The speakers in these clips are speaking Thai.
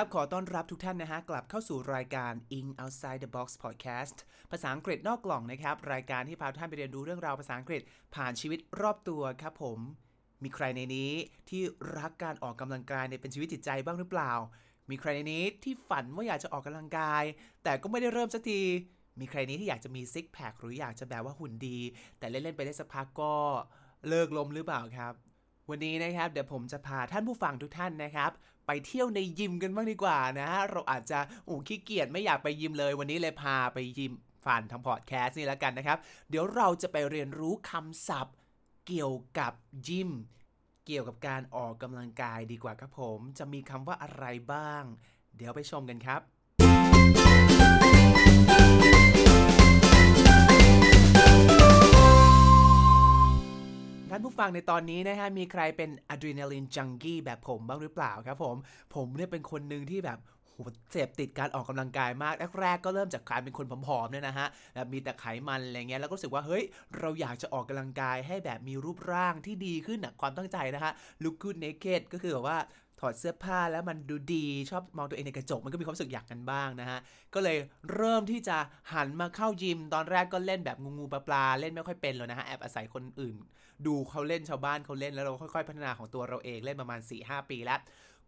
ครับ ขอต้อนรับทุกท่านนะฮะ กลับเข้าสู่รายการ In Outside the Box Podcast ภาษาอังกฤษนอกกล่องนะครับ รายการที่พาท่านไปเรียนรู้เรื่องราวภาษาอังกฤษผ่านชีวิตรอบตัวครับผม มีใครในนี้ที่รักการออกกำลังกายในเป็นชีวิตจิตใจบ้างหรือเปล่า มีใครในนี้ที่ฝันว่าอยากจะออกกำลังกาย แต่ก็ไม่ได้เริ่มสักทีมีใครนี้ที่อยากจะมีซิกแพคหรืออยากจะแบบว่าหุ่นดี แต่เล่น ๆ ไปได้สักพักก็เลิกลมหรือเปล่าครับ วันนี้นะครับ เดี๋ยวผมจะพาท่านผู้ฟังทุกท่านนะครับ ไปเที่ยวในยิมกันบ้างดีกว่านะ เราอาจจะโอ้ขี้เกียจไม่อยากไปยิมเลย วันนี้เลยพาไปยิมฟันทางพอดแคสต์นี่แล้วกันนะครับ เดี๋ยวเราจะไปเรียนรู้คำศัพท์ เกี่ยวกับยิม เกี่ยวกับการออกกำลังกายดีกว่าครับผม จะมีคำว่าอะไรบ้าง เดี๋ยวไปชมกันครับ ฟังในตอนนี้นะฮะมีใครเป็นอะดรีนาลีนจังกี้แบบผมบ้างหรือเปล่าครับผม ผมเนี่ยเป็นคนหนึ่งที่แบบโหเสพติดการออกกำลังกายมากแรกๆก็เริ่มจากการเป็นคนผอมๆเนี่ยนะฮะแบบมีแต่ไขมันอะไรเงี้ยแล้วก็รู้สึกว่าเฮ้ยเราอยากจะออกกำลังกายให้แบบมีรูปร่างที่ดีขึ้นนะความตั้งใจนะฮะ look good naked ก็คือแบบว่า ถอดเสื้อผ้าแล้วมันดูดีชอบมองตัวเองในกระจกมันก็มีความรู้สึกอยากกันบ้างนะฮะ ก็เลยเริ่มที่จะหันมาเข้ายิม ตอนแรกก็เล่นแบบงูงูปลาปลาเล่นไม่ค่อยเป็นเลยนะฮะ แอบอาศัยคนอื่น ดูเขาเล่นชาวบ้านเขาเล่นแล้วเราค่อยๆ พัฒนาของตัวเราเองเล่นประมาณ4-5ปีแล้ว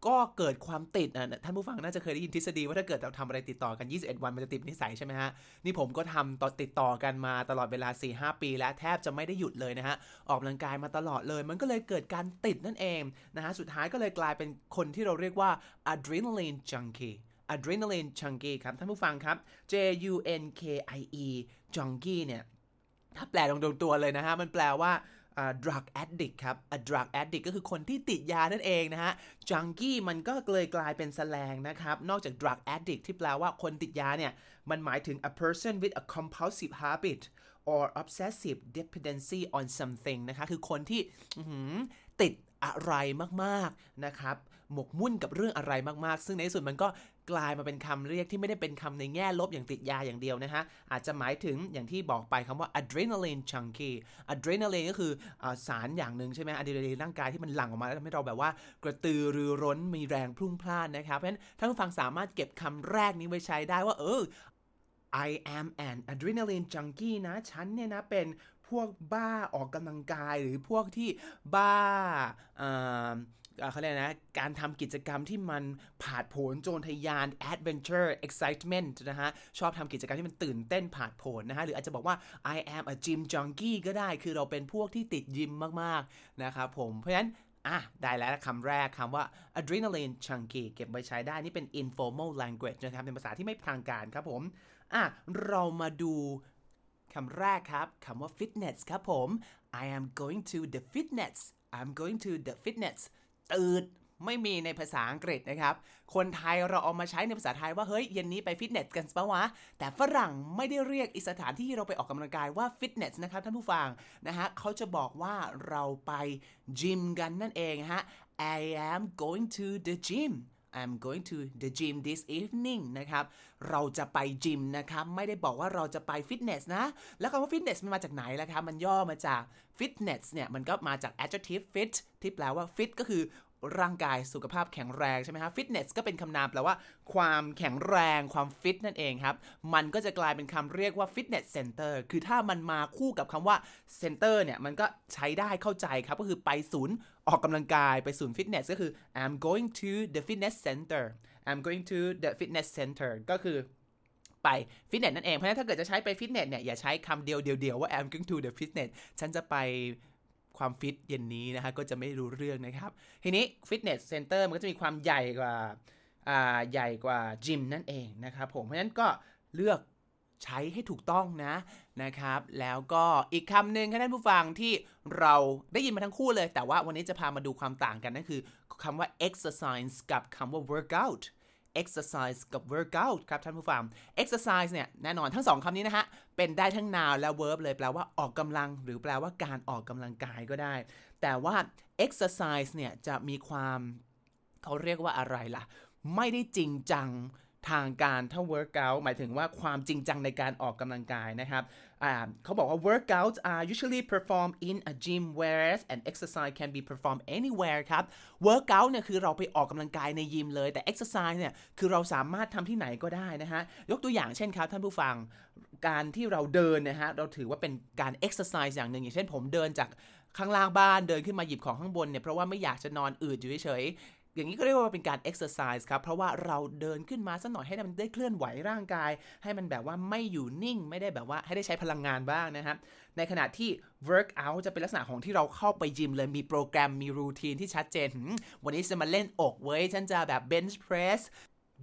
ก็เกิดความติดอะท่านผู้ฟังน่าจะเคยได้ยินทฤษฎีว่าถ้าเกิดเราทำอะไรติดต่อกัน 21 วันมันจะติดนิสัยใช่ไหมฮะ นี่ผมก็ทำต่อติดต่อกันมาตลอดเวลา 4-5 ปี แล้วแทบจะไม่ได้หยุดเลยนะฮะ ออกกำลังกายมาตลอดเลย มันก็เลยเกิดการติดนั่นเองนะฮะ สุดท้ายก็เลยกลายเป็นคนที่เราเรียกว่า adrenaline junkie adrenaline junkie ครับ ท่านผู้ฟังครับ J U N K I E junkie เนี่ยถ้าแปลตรงๆตัวเลยนะฮะ มันแปลว่า drug addict ครับ a drug addict ก็คือคนที่ติดยานั่นเองนะฮะ junkie มันก็เลยกลายเป็นแสลงนะครับ นอกจาก drug addict ที่แปลว่าคนติดยาเนี่ย มันหมายถึง a person with a compulsive habit or obsessive dependency on something นะคะ คือคนที่ติดอะไรมาก ๆ นะครับ หมกมุ่นกับเรื่องอะไรมาก ๆ ซึ่งในที่สุดมันก็ กลายมาเป็นคำเรียกที่ไม่ได้เป็นคำในแง่ลบอย่างติดยาอย่างเดียวนะฮะ อาจจะหมายถึงอย่างที่บอกไปคำว่า adrenaline junkie adrenaline ก็คืออสารอย่างหนึ่งใช่ไหม adrenaline ร่างกายที่มันหลั่งออกมาแล้วทำให้เราแบบว่ากระตือรือร้นมีแรงพลุ่งพล่านนะครับ เพราะฉะนั้นท่านผู้ฟังสามารถเก็บคำแรกนี้ไว้ใช้ได้ว่า เออ I am an adrenaline junkie นะ ฉันเนี่ยนะเป็นพวกบ้าออกกำลังกายหรือพวกที่บ้า เขาเรียกนะ การทำกิจกรรมที่มันผาดโผนโจรทะยาน adventure excitement นะฮะ ชอบทำกิจกรรมที่มันตื่นเต้นผาดโผนนะฮะ หรืออาจจะบอกว่า I am a gym junkie ก็ได้ คือเราเป็นพวกที่ติดยิมมาก ๆ นะครับผม เพราะฉะนั้นอะ ได้แล้วคำแรกคำว่า adrenaline junkie เก็บไว้ใช้ได้ นี่เป็น informal language นะครับเป็นภาษาที่ไม่ทางการครับผม อะ เรามาดูคำแรกครับคำว่า fitness ครับผม I am going to the fitness I'm going to the fitness ตืดไม่มีในภาษาอังกฤษนะครับ คนไทยเราเอามาใช้ในภาษาไทยว่า เฮ้ย เย็นนี้ไปฟิตเนสกันปะวะ แต่ฝรั่งไม่ได้เรียกอีสถานที่เราไปออกกำลังกายว่าฟิตเนสนะครับท่านผู้ฟังนะฮะเขาจะบอกว่าเราไปจิมกันนั่นเองฮะ I am going to the gym I'm going to the gym this evening นะครับ เราจะไปจิมนะครับ ไม่ได้บอกว่าเราจะไปฟิตเนสนะ แล้วคำว่าฟิตเนสมันมาจากไหนล่ะครับ มันย่อมาจาก fitness เนี่ย มันก็มาจาก adjective fit ที่แปลว่า fit ก็คือ ร่างกายสุขภาพแข็งแรงใช่ไหมครับ fitness ก็เป็นคำนามแปลว่าความแข็งแรงความฟิตนั่นเองครับ มันก็จะกลายเป็นคำเรียกว่า fitness center คือถ้ามันมาคู่กับคำว่า center เนี่ย มันก็ใช้ได้เข้าใจครับ ก็คือไปศูนย์ออกกำลังกายไปศูนย์ฟิตเนสก็คือ I'm going to the fitness center I'm going to the fitness center ก็คือไปฟิตเนสนั่นเอง เพราะฉะนั้นถ้าเกิดจะใช้ไปฟิตเนสเนี่ย อย่าใช้คำเดียวเดียวว่า I'm going to the fitness ฉันจะไป ความฟิตเย็นนี้นะฮะก็จะไม่รู้เรื่องนะครับ ทีนี้ fitness center มันก็จะมีความใหญ่กว่าอ่าใหญ่กว่าจิมนั่นเองนะครับผมเพราะฉะนั้นก็เลือกใช้ให้ถูกต้องนะนะครับ แล้วก็อีกคำหนึ่งท่านผู้ฟังที่เราได้ยินมาทั้งคู่เลย แต่ว่าวันนี้จะพามาดูความต่างกันนั่นคือคำว่า exercise กับคำว่า workout exercise กับ workout ครับท่านผู้ฟัง exercise เนี่ยแน่นอนทั้งสองคำนี้นะฮะ เป็นได้ทั้ง noun และ verb เลยแปลว่าออกกำลัง หรือแปลว่าการออกกำลังกายก็ได้ แต่ว่า exercise เนี่ยจะมีความเขาเรียกว่าอะไรล่ะ ไม่ได้จริงจังทางการถ้า workout หมายถึงว่าความจริงจังในการออกกำลังกายนะครับ เขาบอกว่า workouts are usually performed in a gym whereas an exercise can be performed anywhere ครับ workout เนี่ยคือเราไปออกกำลังกายในยิมเลย แต่ exercise เนี่ยคือเราสามารถทำที่ไหนก็ได้นะฮะ ยกตัวอย่างเช่นครับท่านผู้ฟัง การที่เราเดินนะฮะ เราถือว่าเป็นการ exercise อย่างหนึ่ง อย่างเช่นผมเดินจากข้างล่างบ้านเดินขึ้นมาหยิบของข้างบนเนี่ยเพราะว่าไม่อยากจะนอนอืดอยู่เฉย อย่างนี้ก็เรียกว่าเป็นการเอ็กซ์ไซส์ครับ เพราะว่าเราเดินขึ้นมาสักหน่อยให้มันได้เคลื่อนไหวร่างกาย ให้มันแบบว่าไม่อยู่นิ่ง ไม่ได้แบบว่าให้ได้ใช้พลังงานบ้างนะครับ ในขณะที่ workout จะเป็นลักษณะของที่เราเข้าไปยิมเลย มีโปรแกรมมี routine ที่ชัดเจน วันนี้จะมาเล่นอกเว้ย ฉันจะแบบ bench press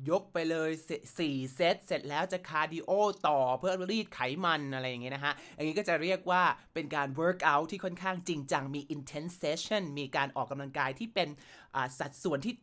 ยกไปเลย4เซตเสร็จแล้วจะคาร์ดิโอต่อเพื่อรีดไขมันอะไรอย่างเงี้ยนะฮะอย่างนี้ก็จะเรียกว่าเป็นการ work out ที่ค่อนข้างจริงจัง มี intense session มีการออกกำลังกายที่เป็นสัดส่วนที่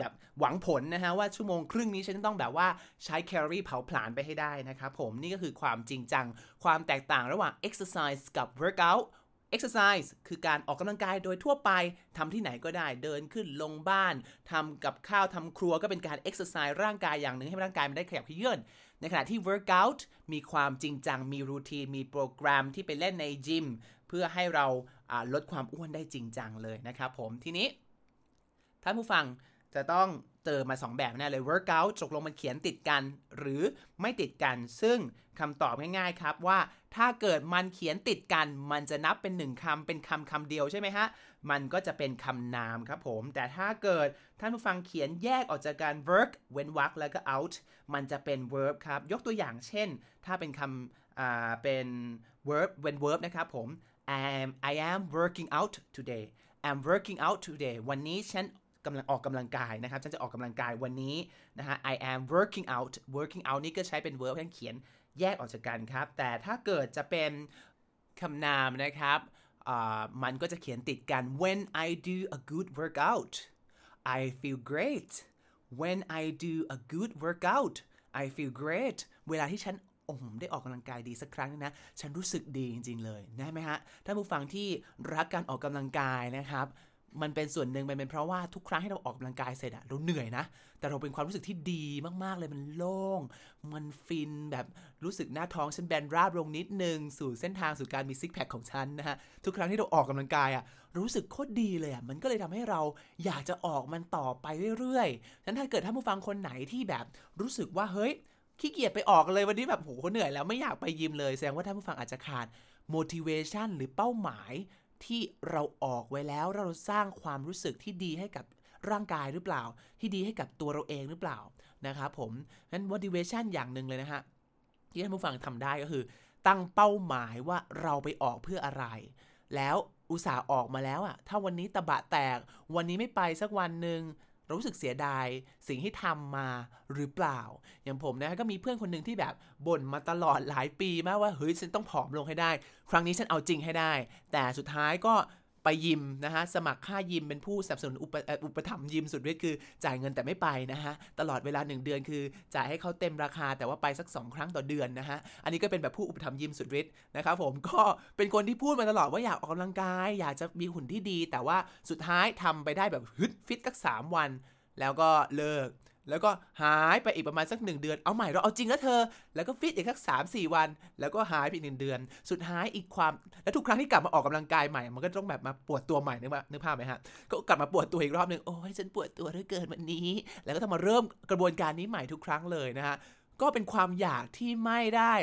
แบบหวังผลนะฮะ ว่าชั่วโมงครึ่งนี้ฉันต้องแบบว่าใช้แคลอรี่เผาผลาญไปให้ได้นะครับผมนี่ก็คือความจริงจัง ความแตกต่างระหว่าง exercise กับ workout exercise คือการออกกำลังกายโดยทั่วไปทำที่ไหนก็ได้เดินขึ้นลงบ้านทำกับข้าวทำครัวก็เป็นการ exercise ร่างกายอย่างหนึ่งให้ร่างกายมันได้ขยับขยื้นในขณะที่ workout มีความจริงจัง มีรูทีน มีโปรแกรมที่ไปเล่นในจิมเพื่อให้เราลดความอ้วนได้จริงจังเลยนะครับผมทีนี้ท่านผู้ฟังจะต้องเจอมา 2 แบบแน่เลย workout ตกลงมันเขียนติดกัน หรือไม่ติดกัน ซึ่งคำตอบง่ายๆครับว่า ถ้าเกิดมันเขียนติดกัน มันจะนับเป็นหนึ่งคำเป็นคำคำเดียวใช่ไหมฮะ มันก็จะเป็นคำนามครับผม แต่ถ้าเกิดท่านผู้ฟังเขียนแยกออกจากการ work เว้นวรรคแล้วก็ out มันจะเป็น verb ครับ ยกตัวอย่างเช่น ถ้าเป็นคำอ่าเป็น verb เว้น verb นะครับผม am I am working out today I'm working out today วันนี้ฉันกำลังออกกำลังกายนะครับ ฉันจะออกกำลังกายวันนี้นะฮะ I am working out working out นี่ก็ใช้เป็น verb ท่านเขียน แยกออกจากกันครับ แต่ถ้าเกิดจะเป็นคำนามนะครับ มันก็จะเขียนติดกัน when I do a good workout I feel great when I do a good workout I feel great เวลาที่ฉันโอ้ได้ออกกำลังกายดีสักครั้งนึงนะ ฉันรู้สึกดีจริง ๆ เลยได้ไหมฮะ ท่านผู้ฟังที่รักการออกกำลังกายนะครับ มันเป็นส่วนหนึ่งมันเป็นเพราะว่าทุกครั้งที่เราออกกำลังกายเสร็จอะเราเหนื่อยนะ แต่เราเป็นความรู้สึกที่ดีมากๆเลยมันโล่ง มันฟินแบบรู้สึกหน้าท้องฉันแบนราบลงนิดนึง สู่เส้นทางสู่การมีซิกแพคของฉันนะฮะ ทุกครั้งที่เราออกกำลังกายอะรู้สึกโคตรดีเลยอะมันก็เลยทำให้เราอยากจะออกมันต่อไปเรื่อยๆฉะนั้นถ้าเกิดท่านผู้ฟังคนไหนที่แบบรู้สึกว่าเฮ้ยขี้เกียจไปออกเลยวันนี้แบบโหเหนื่อยแล้วไม่อยากไปยิมเลยแสดงว่าท่านผู้ฟังอาจจะขาด motivation หรือเป้าหมาย ที่เราออกไว้แล้วเราสร้างความรู้สึกที่ดีให้กับร่างกายหรือเปล่า ที่ดีให้กับตัวเราเองหรือเปล่านะครับผมนั้น motivation อย่างหนึ่งเลยนะฮะที่ท่านผู้ฟังทำได้ก็คือ ตั้งเป้าหมายว่าเราไปออกเพื่ออะไร แล้วอุตส่าห์ออกมาแล้วอะถ้าวันนี้ตะบะแตก วันนี้ไม่ไปสักวันหนึ่ง รู้สึกเสียดายสิ่งที่ทำมาหรือเปล่า อย่างผมนะก็มีเพื่อนคนหนึ่งที่แบบบ่นมาตลอดหลายปีมากว่าเฮ้ยฉันต้องผอมลงให้ได้ ครั้งนี้ฉันเอาจริงให้ได้ แต่สุดท้ายก็ไปยิมนะฮะสมัครค่ายิมเป็นผู้สนับสนุนอุปอุปถัมภ์ยิมสุดฤทธิ์คือจ่ายเงินแต่ไม่ไปนะฮะตลอดเวลา 1 เดือนคือจ่ายให้เขาเต็มราคาแต่ว่าไปสัก 2 ครั้งต่อเดือนนะฮะอันนี้ก็เป็นแบบผู้อุปถัมภ์ยิมสุดฤทธิ์นะครับผมก็เป็นคนที่พูดมาตลอดว่าอยากออกกำลังกาย อยากจะมีหุ่นที่ดี แต่ว่าสุดท้ายทำไปได้แบบฮึดฟิตสัก 3 วัน แล้วก็เลิก แล้วก็หายไปอีกประมาณสักหนึ่งเดือน เอาใหม่เราเอาจริงแล้วเธอ แล้วก็ฟิตอีกสักสามสี่วัน แล้วก็หายไปอีกหนึ่งเดือน สุดท้ายอีกความ แล้วทุกครั้งที่กลับมาออกกำลังกายใหม่ มันก็ต้องแบบมาปวดตัวใหม่นึกว่านึกภาพไหมฮะ ก็กลับมาปวดตัวอีกรอบหนึ่งโอ้ยฉันปวดตัวเหลือเกินวันนี้ แล้วก็ต้องมาเริ่มกระบวนการนี้ใหม่ทุกครั้งเลยนะฮะ ก็เป็นความอยากที่ไม่ได้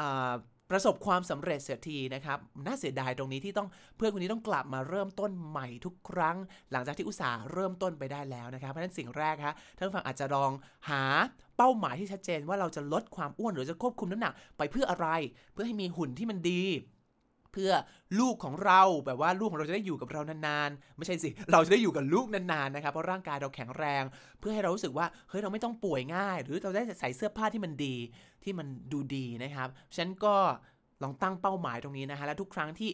อ่า ประสบความสำเร็จเสียทีนะครับ น่าเสียดายตรงนี้ที่ต้องเพื่อนคนนี้ต้องกลับมาเริ่มต้นใหม่ทุกครั้ง หลังจากที่อุตส่าห์เริ่มต้นไปได้แล้วนะครับ เพราะฉะนั้นสิ่งแรกฮะท่านฟังอาจจะลองหาเป้าหมายที่ชัดเจนว่าเราจะลดความอ้วนหรือจะควบคุมน้ำหนักไปเพื่ออะไร เพื่อให้มีหุ่นที่มันดี เพื่อลูกของเราแบบว่าลูกของเราจะได้อยู่กับเรานานๆ ไม่ใช่สิ เราจะได้อยู่กับลูกนานๆนะครับเพราะร่างกายเราแข็งแรง เพื่อให้เรารู้สึกว่าเฮ้ยเราไม่ต้องป่วยง่าย หรือเราได้ใส่เสื้อผ้าที่มันดีที่มันดูดีนะครับฉันก็ลองตั้งเป้าหมายตรงนี้นะฮะและทุกครั้งที่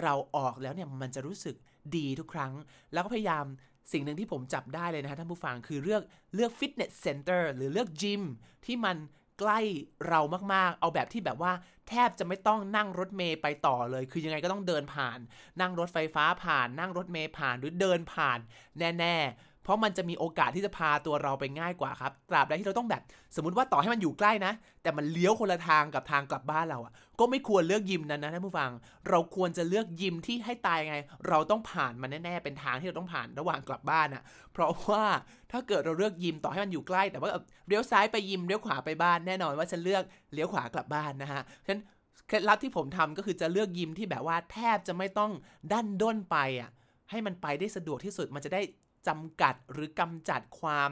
เราออกแล้วเนี่ยมันจะรู้สึกดีทุกครั้ง แล้วก็พยายามสิ่งหนึ่งที่ผมจับได้เลยนะฮะท่านผู้ฟังคือเลือกเลือก fitness center หรือเลือกจิมที่มัน ใกล้เรามากๆ เอาแบบที่แบบว่าแทบจะไม่ต้องนั่งรถเมย์ไปต่อเลย คือยังไงก็ต้องเดินผ่าน นั่งรถไฟฟ้าผ่าน นั่งรถเมย์ผ่าน หรือเดินผ่านแน่ ๆ เพราะมันจะมีโอกาสที่จะพาตัวเราไปง่ายกว่าครับ ตราบใดที่เราต้องแบบ สมมติว่าต่อให้มันอยู่ใกล้นะ แต่มันเลี้ยวคนละทางกับทางกลับบ้านเราอะก็ไม่ควรเลือกยิมนั้นนะท่านผู้ฟัง เราควรจะเลือกยิมที่ให้ตายไง เราต้องผ่านมันแน่ๆ เป็นทางที่เราต้องผ่านระหว่างกลับบ้านอะเพราะว่าถ้าเกิดเราเลือกยิมต่อให้มันอยู่ใกล้ แต่ว่าเลี้ยวซ้ายไปยิมเลี้ยวขวาไปบ้านแน่นอนว่าฉันเลือกเลี้ยวขวากลับบ้านนะฮะฉะนั้นเคล็ดลับที่ผมทำก็คือจะเลือกยิมที่แบบว่าแทบจะไม่ต้องดันด้นไปอะให้มันไปได้สะดวกที่สุดมันจะได้ จำกัดหรือกำจัดความ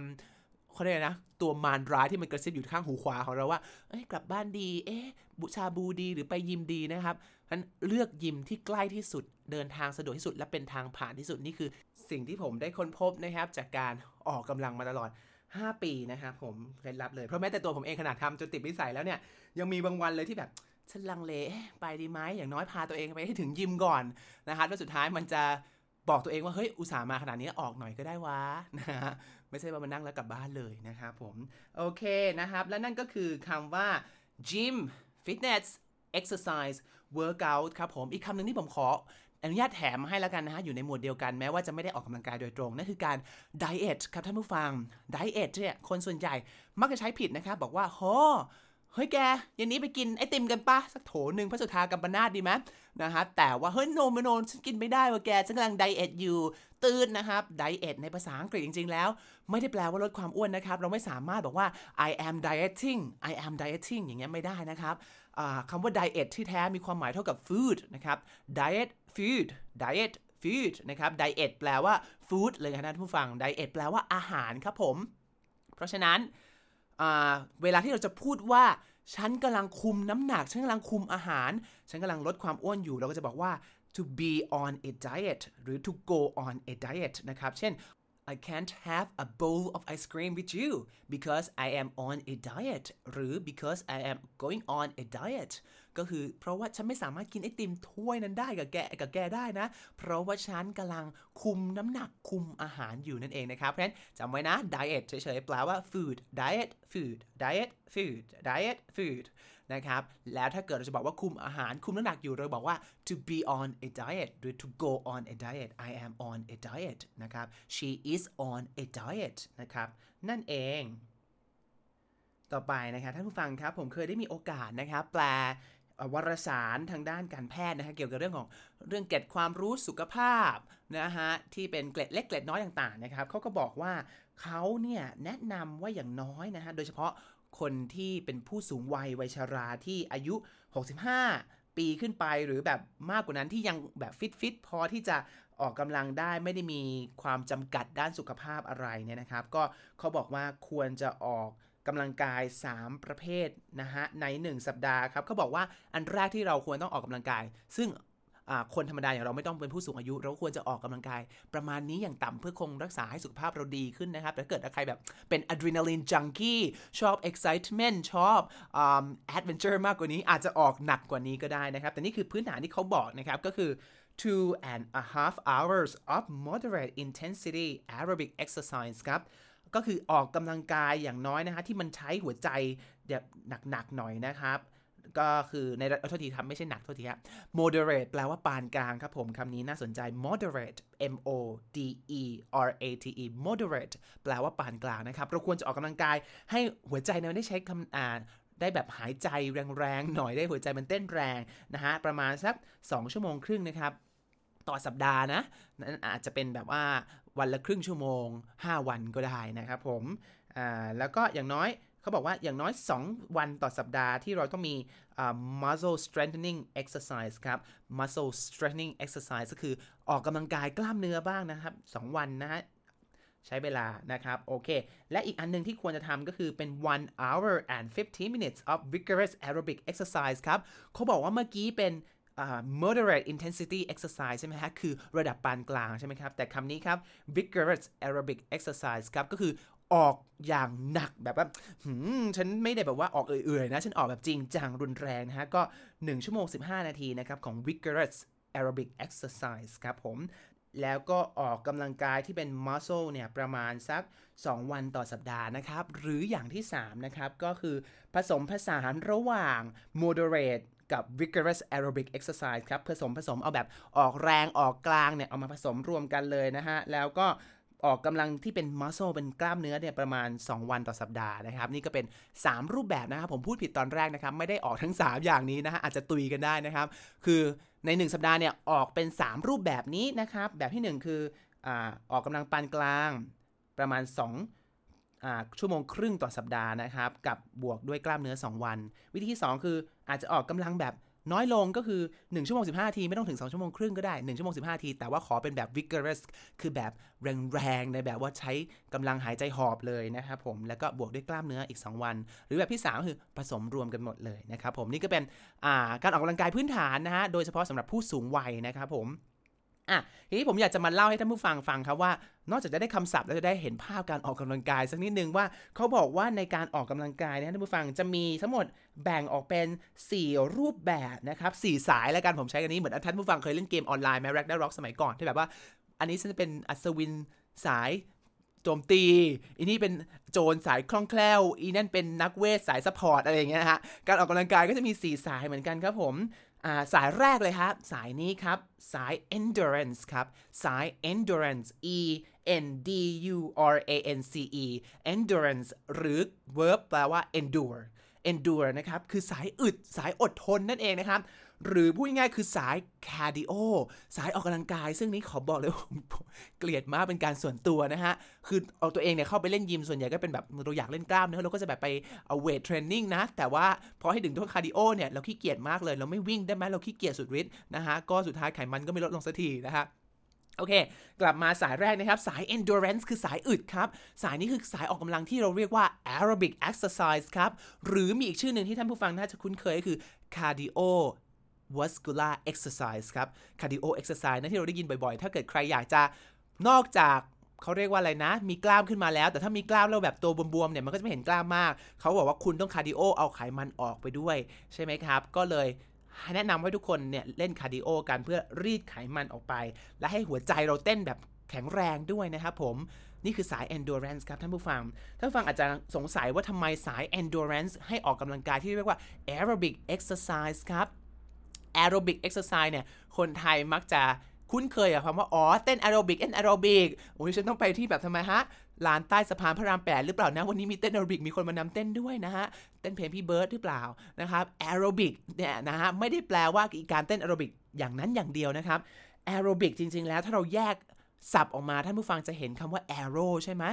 เขาเรียกนะตัวมารร้ายที่มันกระซิบอยู่ข้างหูขวาของเราว่า เอ้ยกลับบ้านดี เอ๊ะบุชาบูดีหรือไปยิมดีนะครับนั้นเลือกยิมที่ใกล้ที่สุดเดินทางสะดวกที่สุด และเป็นทางผ่านที่สุดนี่คือ สิ่งที่ผมได้ค้นพบนะครับ จากการออกกำลังมาตลอด 5 ปีนะครับผมเคล็ดลับเลย เพราะแม้แต่ตัวผมเองขนาดทำจนติดนิสัยแล้วเนี่ยยังมีบางวันเลยที่แบบฉันลังเลไปดีไหมอย่างน้อยพาตัวเองไปให้ถึงยิมก่อนนะครับแล้วสุดท้ายมันจะ บอกตัวเองว่าเฮ้ยอุตส่าห์มาขนาดนี้ออกหน่อยก็ได้วะนะฮะไม่ใช่ว่ามานั่งแล้วกลับบ้านเลยนะครับผม โอเคนะครับ และนั่นก็คือคำว่า gym fitness exercise workout ครับผมอีกคำหนึ่งที่ผมขออนุญาตแถมให้แล้วกันนะฮะ อยู่ในหมวดเดียวกันแม้ว่าจะไม่ได้ออกกำลังกายโดยตรง นั่นคือการ diet ครับท่านผู้ฟัง diet เนี่ยคนส่วนใหญ่มักจะใช้ผิดนะครับ บอกว่าโห เฮ้ยแกยันนี้ไปกินไอติมกันปะสักโถหนึ่งพระสุธากัมปนาดดีไหมนะฮะแต่ว่าเฮ้ยโนมโนนฉันกินไม่ได้ว่ะแกฉันกำลังไดเอทอยู่ตื่นนะครับไดเอทในภาษาอังกฤษจริง ๆ แล้ว ไม่ได้แปลว่าลดความอ้วนนะครับ เราไม่สามารถบอกว่า I am dieting I am dieting อย่างเงี้ยไม่ได้นะครับคำว่า diet ที่แท้มีความหมายเท่ากับ food นะครับ diet food diet food นะครับ diet แปลว่า food เลยนะท่านผู้ฟัง diet แปลว่าอาหารครับผม เพราะฉะนั้น เวลาที่เราจะพูดว่า ฉันกำลังคุมน้ำหนัก ฉันกำลังคุมอาหาร ฉันกำลังลดความอ้วนอยู่ เราก็จะบอกว่า to be on a diet หรือ to go on a diet นะครับ เช่น I can't have a bowl of ice cream with you because I am on a diet หรือ because I am going on a diet ก็คือเพราะว่าฉันไม่สามารถกินไอติมถ้วยนั้นได้กับแกกับแกได้นะ เพราะว่าฉันกำลังคุมน้ำหนักคุมอาหารอยู่นั่นเองนะครับเพราะฉะนั้นจำไว้นะ diet เฉยๆแปลว่า food diet food diet food diet food นะครับแล้วถ้าเกิดเราจะบอกว่าคุมอาหารคุมน้ำหนักอยู่เราบอกว่า to be on a diet หรือ to go on a diet I am on a diet นะครับ she is on a diet นะครับนั่นเองต่อไปนะครับท่านผู้ฟังครับผมเคยได้มีโอกาสนะครับแปล วารสารทางด้านการแพทย์นะฮะเกี่ยวกับเรื่องของเรื่องเกร็ดความรู้สุขภาพนะฮะที่เป็นเกร็ดเล็กเกร็ดน้อยต่างๆนะครับเขาก็บอกว่าเขาเนี่ยแนะนำว่าอย่างน้อยนะฮะโดยเฉพาะคนที่เป็นผู้สูงวัยวัยชาราที่อายุ 65 ปีขึ้นไปหรือแบบมากกว่านั้นที่ยังแบบฟิตฟิตพอที่จะออกกำลังได้ไม่ได้มีความจำกัดด้านสุขภาพอะไรเนี่ยนะครับ ก็เขาบอกว่าควรจะออก กำลังกาย 3 ประเภทนะฮะใน 1 สัปดาห์ครับเขาบอกว่าอันแรกที่เราควรต้องออกกำลังกาย ซึ่งคนธรรมดาอย่างเราไม่ต้องเป็นผู้สูงอายุ เราควรจะออกกำลังกาย ประมาณนี้อย่างต่ำเพื่อคงรักษาให้สุขภาพเราดีขึ้นนะครับแต่เกิดใครแบบเป็นอะดรีนาลีนจังกี้ชอบ excitement ชอบ adventure มากกว่านี้อาจจะออกหนักกว่านี้ก็ได้นะครับ แต่นี่คือพื้นฐานที่เขาบอกนะครับ ก็คือ two and a half hours of moderate intensity aerobic exercise ครับ ก็คือออกกำลังกายอย่างน้อยนะฮะที่มันใช้หัวใจแบบหนักๆหน่อยนะครับ ก็คือในโทษทีทำไม่ใช่หนักโทษทีครับ moderate แปลว่าปานกลางครับผมคำนี้น่าสนใจ moderate m o d e r a t e moderate แปลว่าปานกลางนะครับ เราควรจะออกกำลังกายให้หัวใจเราได้ใช้คำอ่าได้แบบหายใจแรงๆหน่อยได้หัวใจมันเต้นแรงนะฮะประมาณสัก 2 ชั่วโมงครึ่งนะครับต่อสัปดาห์นะนั้นอาจจะเป็นแบบว่า วันละครึ่งชั่วโมง 5 วันก็ได้นะครับผมแล้วก็อย่างน้อยเขาบอกว่าอย่างน้อย 2 วันต่อสัปดาห์ที่เราต้องมี muscle strengthening exercise ครับ muscle strengthening exercise ก็คือออกกำลังกายกล้ามเนื้อบ้างนะครับ 2 วันนะฮะใช้เวลานะครับ โอเค และอีกอันนึงที่ควรจะทำก็คือเป็น one hour and 15 minutes of vigorous aerobic exercise ครับ เขาบอกว่าเมื่อกี้เป็น moderate intensity exercise ใช่ไหมฮะ คือระดับปานกลางใช่ไหมครับ แต่คำนี้ครับ vigorous aerobic exercise ครับ ก็คือออกอย่างหนักแบบว่าหืมฉันไม่ได้แบบว่าออกเอื่อยๆนะ ฉันออกแบบจริงจังรุนแรงนะฮะ ก็ 1 ชั่วโมง 15 นาทีนะครับ ของ vigorous aerobic exercise ครับผม แล้วก็ออกกำลังกายที่เป็น muscle เนี่ย ประมาณสัก 2 วันต่อสัปดาห์นะครับ หรืออย่างที่ 3 นะครับ ก็คือผสมผสานระหว่าง moderate กับ vigorous aerobic exercise ครับผสมผสมเอาแบบออกแรงออกกลางเนี่ย เอามาผสมรวมกันเลยนะฮะ แล้วก็ออกกำลังที่เป็น muscle เป็นกล้ามเนื้อเนี่ยประมาณ 2 วันต่อสัปดาห์นะครับ นี่ก็เป็น 3 รูปแบบนะครับ ผมพูดผิดตอนแรกนะครับ ไม่ได้ออกทั้ง 3 อย่างนี้นะฮะ อาจจะตุยกันได้นะครับ คือใน 1 สัปดาห์เนี่ยออกเป็น 3 รูปแบบนี้นะครับ แบบที่ 1 คืออ่าออกกำลังปานกลางประมาณ 2 ชั่วโมงครึ่งต่อสัปดาห์นะครับ กับบวกด้วยกล้ามเนื้อ 2 วัน วิธีที่ 2 คืออาจจะออกกำลังแบบน้อยลงก็คือ 1 ชั่วโมง 15ที ไม่ต้องถึง 2 ชั่วโมงครึ่งก็ได้ 1 ชั่วโมง 15ที แต่ว่าขอเป็นแบบ vigorous คือแบบแรงๆในแบบว่าใช้กำลังหายใจหอบเลยนะครับผม แล้วก็บวกด้วยกล้ามเนื้ออีก 2 วัน หรือแบบที่ 3 คือผสมรวมกันหมดเลยนะครับผมนี่ก็เป็นการออกกำลังกายพื้นฐานนะฮะโดยเฉพาะสำหรับผู้สูงวัยนะครับผม อะทีนี้ผมอยากจะมาเล่าให้ท่านผู้ฟังฟังครับว่า นอกจากจะได้คำศัพท์แล้วจะได้เห็นภาพการออกกำลังกายสักนิดนึงว่าเขาบอกว่าในการออกกำลังกายนะท่านผู้ฟังจะมีทั้งหมดแบ่งออกเป็น 4 รูปแบบนะครับสสายแล้วกันผมใช้กันนี้เหมือนท่านผู้ฟังเคยเล่นเกมออนไลน์ไหมแร็กได้ร็อกสมัยก่อนที่แบบว่า อันนี้ฉันจะเป็นอัศวินสายโจมตีอีนี่เป็นโจรสายคล่องแคล่ว อีนั่นเป็นนักเวทสาย support อะไรอย่างเงี้ยนะฮะ การออกกำลังกายก็จะมี 4 สายเหมือนกันครับผม สายแรกเลยครับ สายนี้ครับ สาย endurance ครับ สาย endurance e n d u r a n c e endurance หรือ verb แปลว่า endure endure นะครับ คือสายอึด สายอดทนนั่นเองนะครับ หรือพูดง่ายๆคือสายคาร์ดิโอสายออกกำลังกาย ซึ่งนี้ขอบอกเลยผมเกลียดมากเป็นการส่วนตัวนะฮะ คือเอาตัวเองเนี่ยเข้าไปเล่นยิมส่วนใหญ่ก็เป็นแบบเราอยากเล่นกล้ามเนื้อเราก็จะแบบไปเอา weight training นะ แต่ว่าพอให้ถึงตัวคาร์ดิโอเนี่ยเราขี้เกียจมากเลยเราไม่วิ่งได้ไหมเราขี้เกียจสุดฤทธิ์นะฮะก็สุดท้ายไขมันก็ไม่ลดลงสักทีนะฮะโอเค กลับมาสายแรกนะครับ สาย endurance คือสายอึดครับ สายนี้คือสายออกกำลังที่เราเรียกว่า aerobic exercise ครับ หรือมีอีกชื่อหนึ่งที่ท่านผู้ฟังน่าจะคุ้นเคยก็คือ cardiovascular exercise ครับ cardio exercise นะที่เราได้ยินบ่อยๆ ถ้าเกิดใครอยากจะนอกจากเขาเรียกว่าอะไรนะ มีกล้ามขึ้นมาแล้ว แต่ถ้ามีกล้ามแล้วแบบตัวบวมๆเนี่ยมันก็จะไม่เห็นกล้ามมาก เขาบอกว่าคุณต้องคาร์ดิโอเอาไขมันออกไปด้วย ใช่ไหมครับ ก็เลยแนะนำให้ทุกคนเนี่ยเล่นคาร์ดิโอกันเพื่อรีดไขมันออกไป และให้หัวใจเราเต้นแบบแข็งแรงด้วยนะครับผมนี่คือสาย endurance ครับท่านผู้ฟัง ท่านผู้ฟังอาจจะสงสัยว่าทำไมสาย endurance ให้ออกกำลังกายที่เรียกว่า aerobic exercise ครับ aerobic exercise เนี่ย คนไทยมักจะคุ้นเคยกับคำว่า อ๋อ เต้นแอโรบิกเต้นแอโรบิกโอ้ยฉันต้องไปที่แบบทำไมฮะลานใต้สะพานพระรามแปดหรือเปล่านะ วันนี้มีเต้นแอโรบิกมีคนมานำเต้นด้วยนะฮะ เต้นเพลงพี่เบิร์ดหรือเปล่านะครับแอโรบิกเนี่ยนะฮะ ไม่ได้แปลว่าการเต้นแอโรบิกอย่างนั้นอย่างเดียวนะครับแอโรบิกจริง ๆ แล้วถ้าเราแยกสับออกมาท่านผู้ฟังจะเห็นคำว่า arrow ใช่ไหม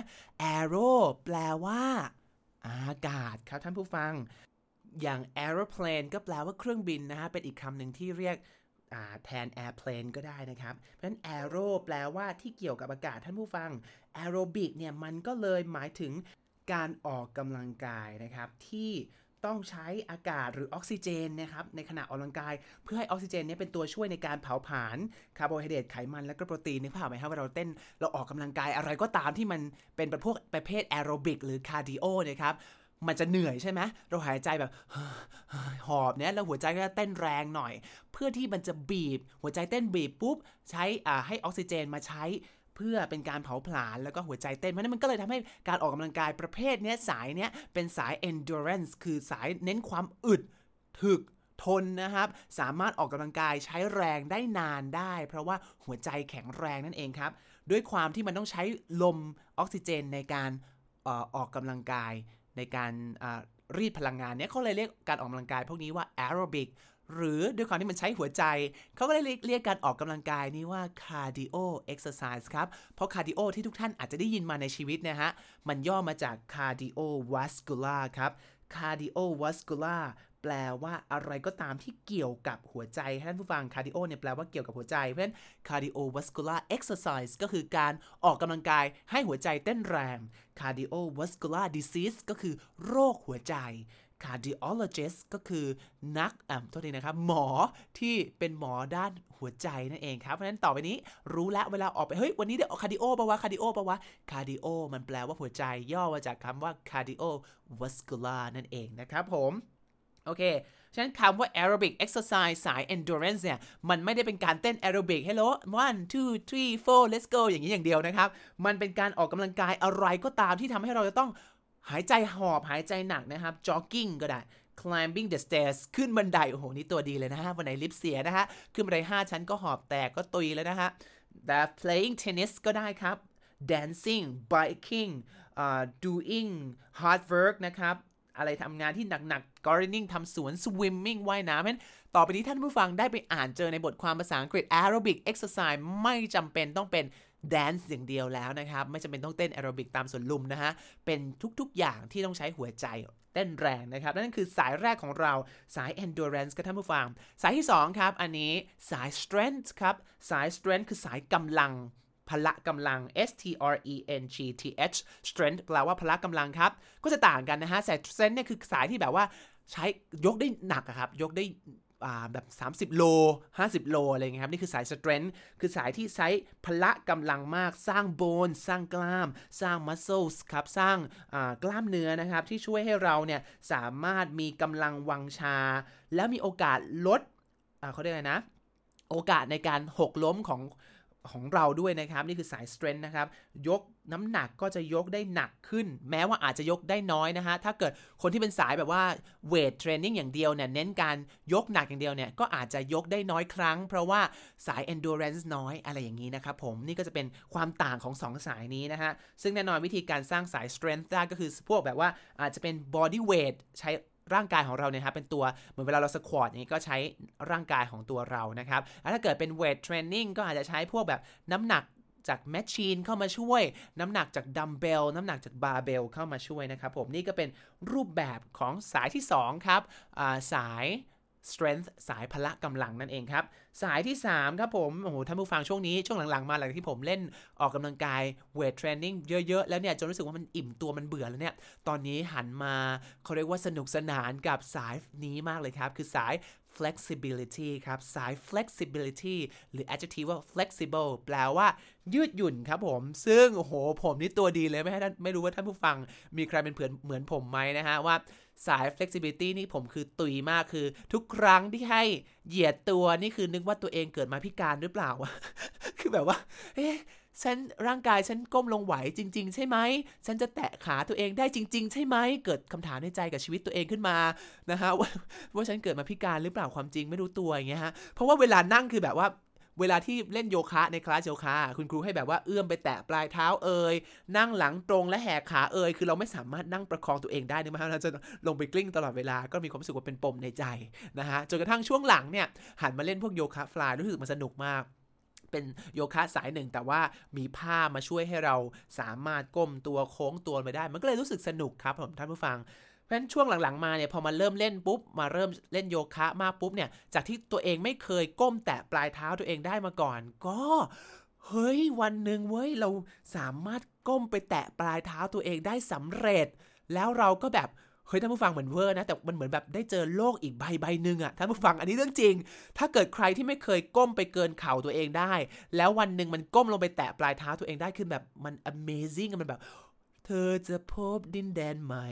arrow แปลว่า อากาศครับท่านผู้ฟัง อย่าง aeroplane ก็แปลว่าเครื่องบินนะฮะเป็นอีกคำหนึ่งที่เรียกแทน airplane ก็ได้นะครับ เพราะฉะนั้น aero แปลว่าที่เกี่ยวกับอากาศท่านผู้ฟัง aerobic เนี่ยมันก็เลยหมายถึงการออกกำลังกายนะครับที่ต้องใช้อากาศหรือออกซิเจนนะครับในขณะออกกำลังกาย เพื่อให้ออกซิเจนนี้เป็นตัวช่วยในการเผาผลาญคาร์โบไฮเดรตไขมันและก็โปรตีนนึกภาพไหมครับว่าเราเต้นเราออกกำลังกายอะไรก็ตามที่มันเป็นประพวกประเภทแอโรบิกหรือคาร์ดิโอนะครับ มันจะเหนื่อยใช่ไหมเราหายใจแบบหอบเนี่ยแล้วหัวใจก็จะเต้นแรงหน่อย เพื่อที่มันจะบีบ หัวใจเต้นบีบปุ๊บ ใช้ให้ออกซิเจนมาใช้ เพื่อเป็นการเผาผลาญแล้วก็หัวใจเต้นเพราะนั้นมันก็เลยทำให้การออกกำลังกายประเภทนี้สายเนี้ยเป็นสาย endurance คือสายเน้นความอึดถึกทนนะครับ สามารถออกกำลังกายใช้แรงได้นานได้ เพราะว่าหัวใจแข็งแรงนั่นเองครับ ด้วยความที่มันต้องใช้ลมออกซิเจนในการออกกำลังกาย ในการรีดพลังงานเนี่ยเขาเลยเรียกการออกกำลังกายพวกนี้ว่าแอโรบิกหรือด้วยความที่มันใช้หัวใจ เขาก็เลยเรียกการออกกำลังกายนี้ว่า cardio exercise ครับ เพราะ cardio ที่ทุกท่านอาจจะได้ยินมาในชีวิตนะฮะ มันย่อมาจาก cardiovascular ครับ cardiovascular แปลว่าอะไรก็ตามที่เกี่ยวกับหัวใจท่านผู้ฟัง cardio เนี่ยแปลว่าเกี่ยวกับหัวใจ เพราะฉะนั้น cardiovascular exercise ก็คือการออกกำลังกายให้หัวใจเต้นแรง cardiovascular disease ก็คือโรคหัวใจ cardiologist ก็คือนักอ่าโทษทีนะครับ หมอที่เป็นหมอด้านหัวใจนั่นเองครับ เพราะฉะนั้นต่อไปนี้รู้แล้วเวลาออกไป เฮ้ย วันนี้เดี๋ยวคาร์ดิโอปะวะคาร์ดิโอปะวะคาร์ดิโอมันแปลว่าหัวใจย่อมาจากคำว่า cardiovascular นั่นเองนะครับผม โอเค ฉะนั้นคำว่า aerobic exercise สาย endurance เนี่ย มันไม่ได้เป็นการเต้น aerobic hello one two three four let's go อย่างนี้อย่างเดียวนะครับ มันเป็นการออกกำลังกายอะไรก็ตามที่ทำให้เราจะต้องหายใจหอบหายใจหนักนะครับ jogging ก็ได้ climbing the stairs ขึ้นบันได โอ้โห นี่ตัวดีเลยนะฮะวันไหนลิฟต์เสียนะฮะ ขึ้นบันได 5 ชั้นก็หอบแตกก็ตุยแล้วนะฮะแต่ playing tennis ก็ได้ครับ dancing biking uh, doing hard work นะครับ อะไรทำงานที่หนักๆ gardening ทำสวน swimming ว่ายน้ำเพราะฉะนั้นต่อไปนี้ท่านผู้ฟังได้ไปอ่านเจอในบทความภาษาอังกฤษ aerobic exercise ไม่จำเป็นต้องเป็น dance อย่างเดียวแล้วนะครับ ไม่จำเป็นต้องเต้น aerobic ตามสวนลุมนะฮะ เป็นทุกๆอย่างที่ต้องใช้หัวใจเต้นแรงนะครับ นั่นคือสายแรกของเราสาย endurance ครับท่านผู้ฟัง สายที่ 2 ครับ อันนี้สาย strength ครับ สาย strength คือสายกำลัง พละกำลัง S T R E N G T H strength แปลว่าพละกำลังครับ ก็จะต่างกันนะฮะสาย strength เนี่ยคือสายที่แบบว่าใช้ยกได้หนักครับ ยกได้แบบ 30 โล 50 โล อะไรเงี้ยครับ นี่คือสาย strength คือสายที่ใช้พละกำลังมาก สร้างโบน สร้างกล้าม สร้าง muscles ครับ สร้างกล้ามเนื้อนะครับ ที่ช่วยให้เราเนี่ย สามารถมีกำลังวังชา แล้วมีโอกาสลดเขาเรียกอะไรนะ โอกาสในการหกล้มของ ของเราด้วยนะครับ นี่คือสาย strength นะครับ ยกน้ำหนักก็จะยกได้หนักขึ้น แม้ว่าอาจจะยกได้น้อยนะฮะ ถ้าเกิดคนที่เป็นสายแบบว่า weight training อย่างเดียวเนี่ย เน้นการยกหนักอย่างเดียวเนี่ย ก็อาจจะยกได้น้อยครั้ง เพราะว่าสาย endurance น้อยอะไรอย่างนี้นะครับผม นี่ก็จะเป็นความต่างของ 2 สายนี้นะฮะ ซึ่งแน่นอนวิธีการสร้างสาย strength ได้ก็คือพวกแบบว่าอาจจะเป็น body weight ใช้ ร่างกายของเราเนี่ยครับเป็นตัวเหมือนเวลาเรา squat อย่างนี้ก็ใช้ร่างกายของตัวเรานะครับแล้วถ้าเกิดเป็น weight training ก็อาจจะใช้พวกแบบน้ำหนักจาก machine เข้ามาช่วย น้ำหนักจากดัมเบลน้ำหนักจากบาร์เบลเข้ามาช่วยนะครับผมนี่ก็เป็นรูปแบบของสายที่ 2 ครับสาย strength สายพละกำลังนั่นเองครับ สายที่ 3 ครับผมโอ้โหท่านผู้ฟังช่วงนี้ ช่วงหลังๆ มาหลังที่ผมเล่นออกกำลังกายเวทเทรนนิ่งเยอะๆ แล้วเนี่ย จนรู้สึกว่ามันอิ่มตัวมันเบื่อแล้วเนี่ย ตอนนี้หันมาเขาเรียกว่าสนุกสนานกับสายนี้มากเลยครับ คือสาย flexibility ครับ สาย flexibility หรือ adjective ว่า flexible แปลว่า ยืดหยุ่นครับผม ซึ่งโอ้โหผมนี่ตัวดีเลยไม่ให้ท่านไม่รู้ว่าท่านผู้ฟังมีใครเป็นเพื่อนเหมือนผมไหมนะฮะว่า สาย flexibility นี่ผมคือตุยมากคือ ทุกครั้งที่ให้เหยียดตัวนี่คือนึกว่าตัวเองเกิดมาพิการหรือเปล่า คือแบบว่า เอ๊ะฉันร่างกายฉันก้มลงไหวจริง ๆ ใช่ไหม ฉันจะแตะขาตัวเองได้จริง ๆ ใช่ไหม เกิดคำถามในใจกับชีวิตตัวเองขึ้นมานะฮะว่าว่าฉันเกิดมาพิการหรือเปล่าความจริงไม่รู้ตัวอย่างเงี้ยฮะเพราะว่าเวลานั่งคือแบบว่า เวลาที่เล่นโยคะในคลาสโยคะคุณครูให้แบบว่าเอื้อมไปแตะปลายเท้าเอ่ยนั่งหลังตรงและแหกขาเอ่ยคือเราไม่สามารถนั่งประคองตัวเองได้นะมเราจะลงไปกลิ้งตลอดเวลาก็มีความรู้สึกว่าเป็นปมในใจนะฮะจนกระทั่งช่วงหลังเนี่ยหันมาเล่นพวกโยคะฟลายรู้สึกมันสนุกมากเป็นโยคะสายหนึ่งแต่ว่ามีผ้ามาช่วยให้เราสามารถก้มตัวโค้งตัวไปได้ มันก็เลยรู้สึกสนุกครับผมท่านผู้ฟัง ราะฉะนั้นช่วงหลังๆมาเนี่ยพอมาเริ่มเล่นปุ๊บมาเริ่มเล่นโยคะมากปุ๊บเนี่ยจากที่ตัวเองไม่เคยก้มแตะปลายเท้าตัวเองได้มาก่อน ก็เฮ้ยวันหนึ่งเว้ยเราสามารถก้มไปแตะปลายเท้าตัวเองได้สำเร็จ แล้วเราก็แบบเฮ้ยท่านผู้ฟังเหมือนเวอร์นะแต่มันเหมือนแบบได้เจอโลกอีกใบใบหนึ่งอะท่านผู้ฟังอันนี้เรื่องจริง ถ้าเกิดใครที่ไม่เคยก้มไปเกินเข่าตัวเองได้ แล้ววันหนึ่งมันก้มลงไปแตะปลายเท้าตัวเองได้คือแบบมัน amazing มันแบบ เธอจะพบดินแดนใหม่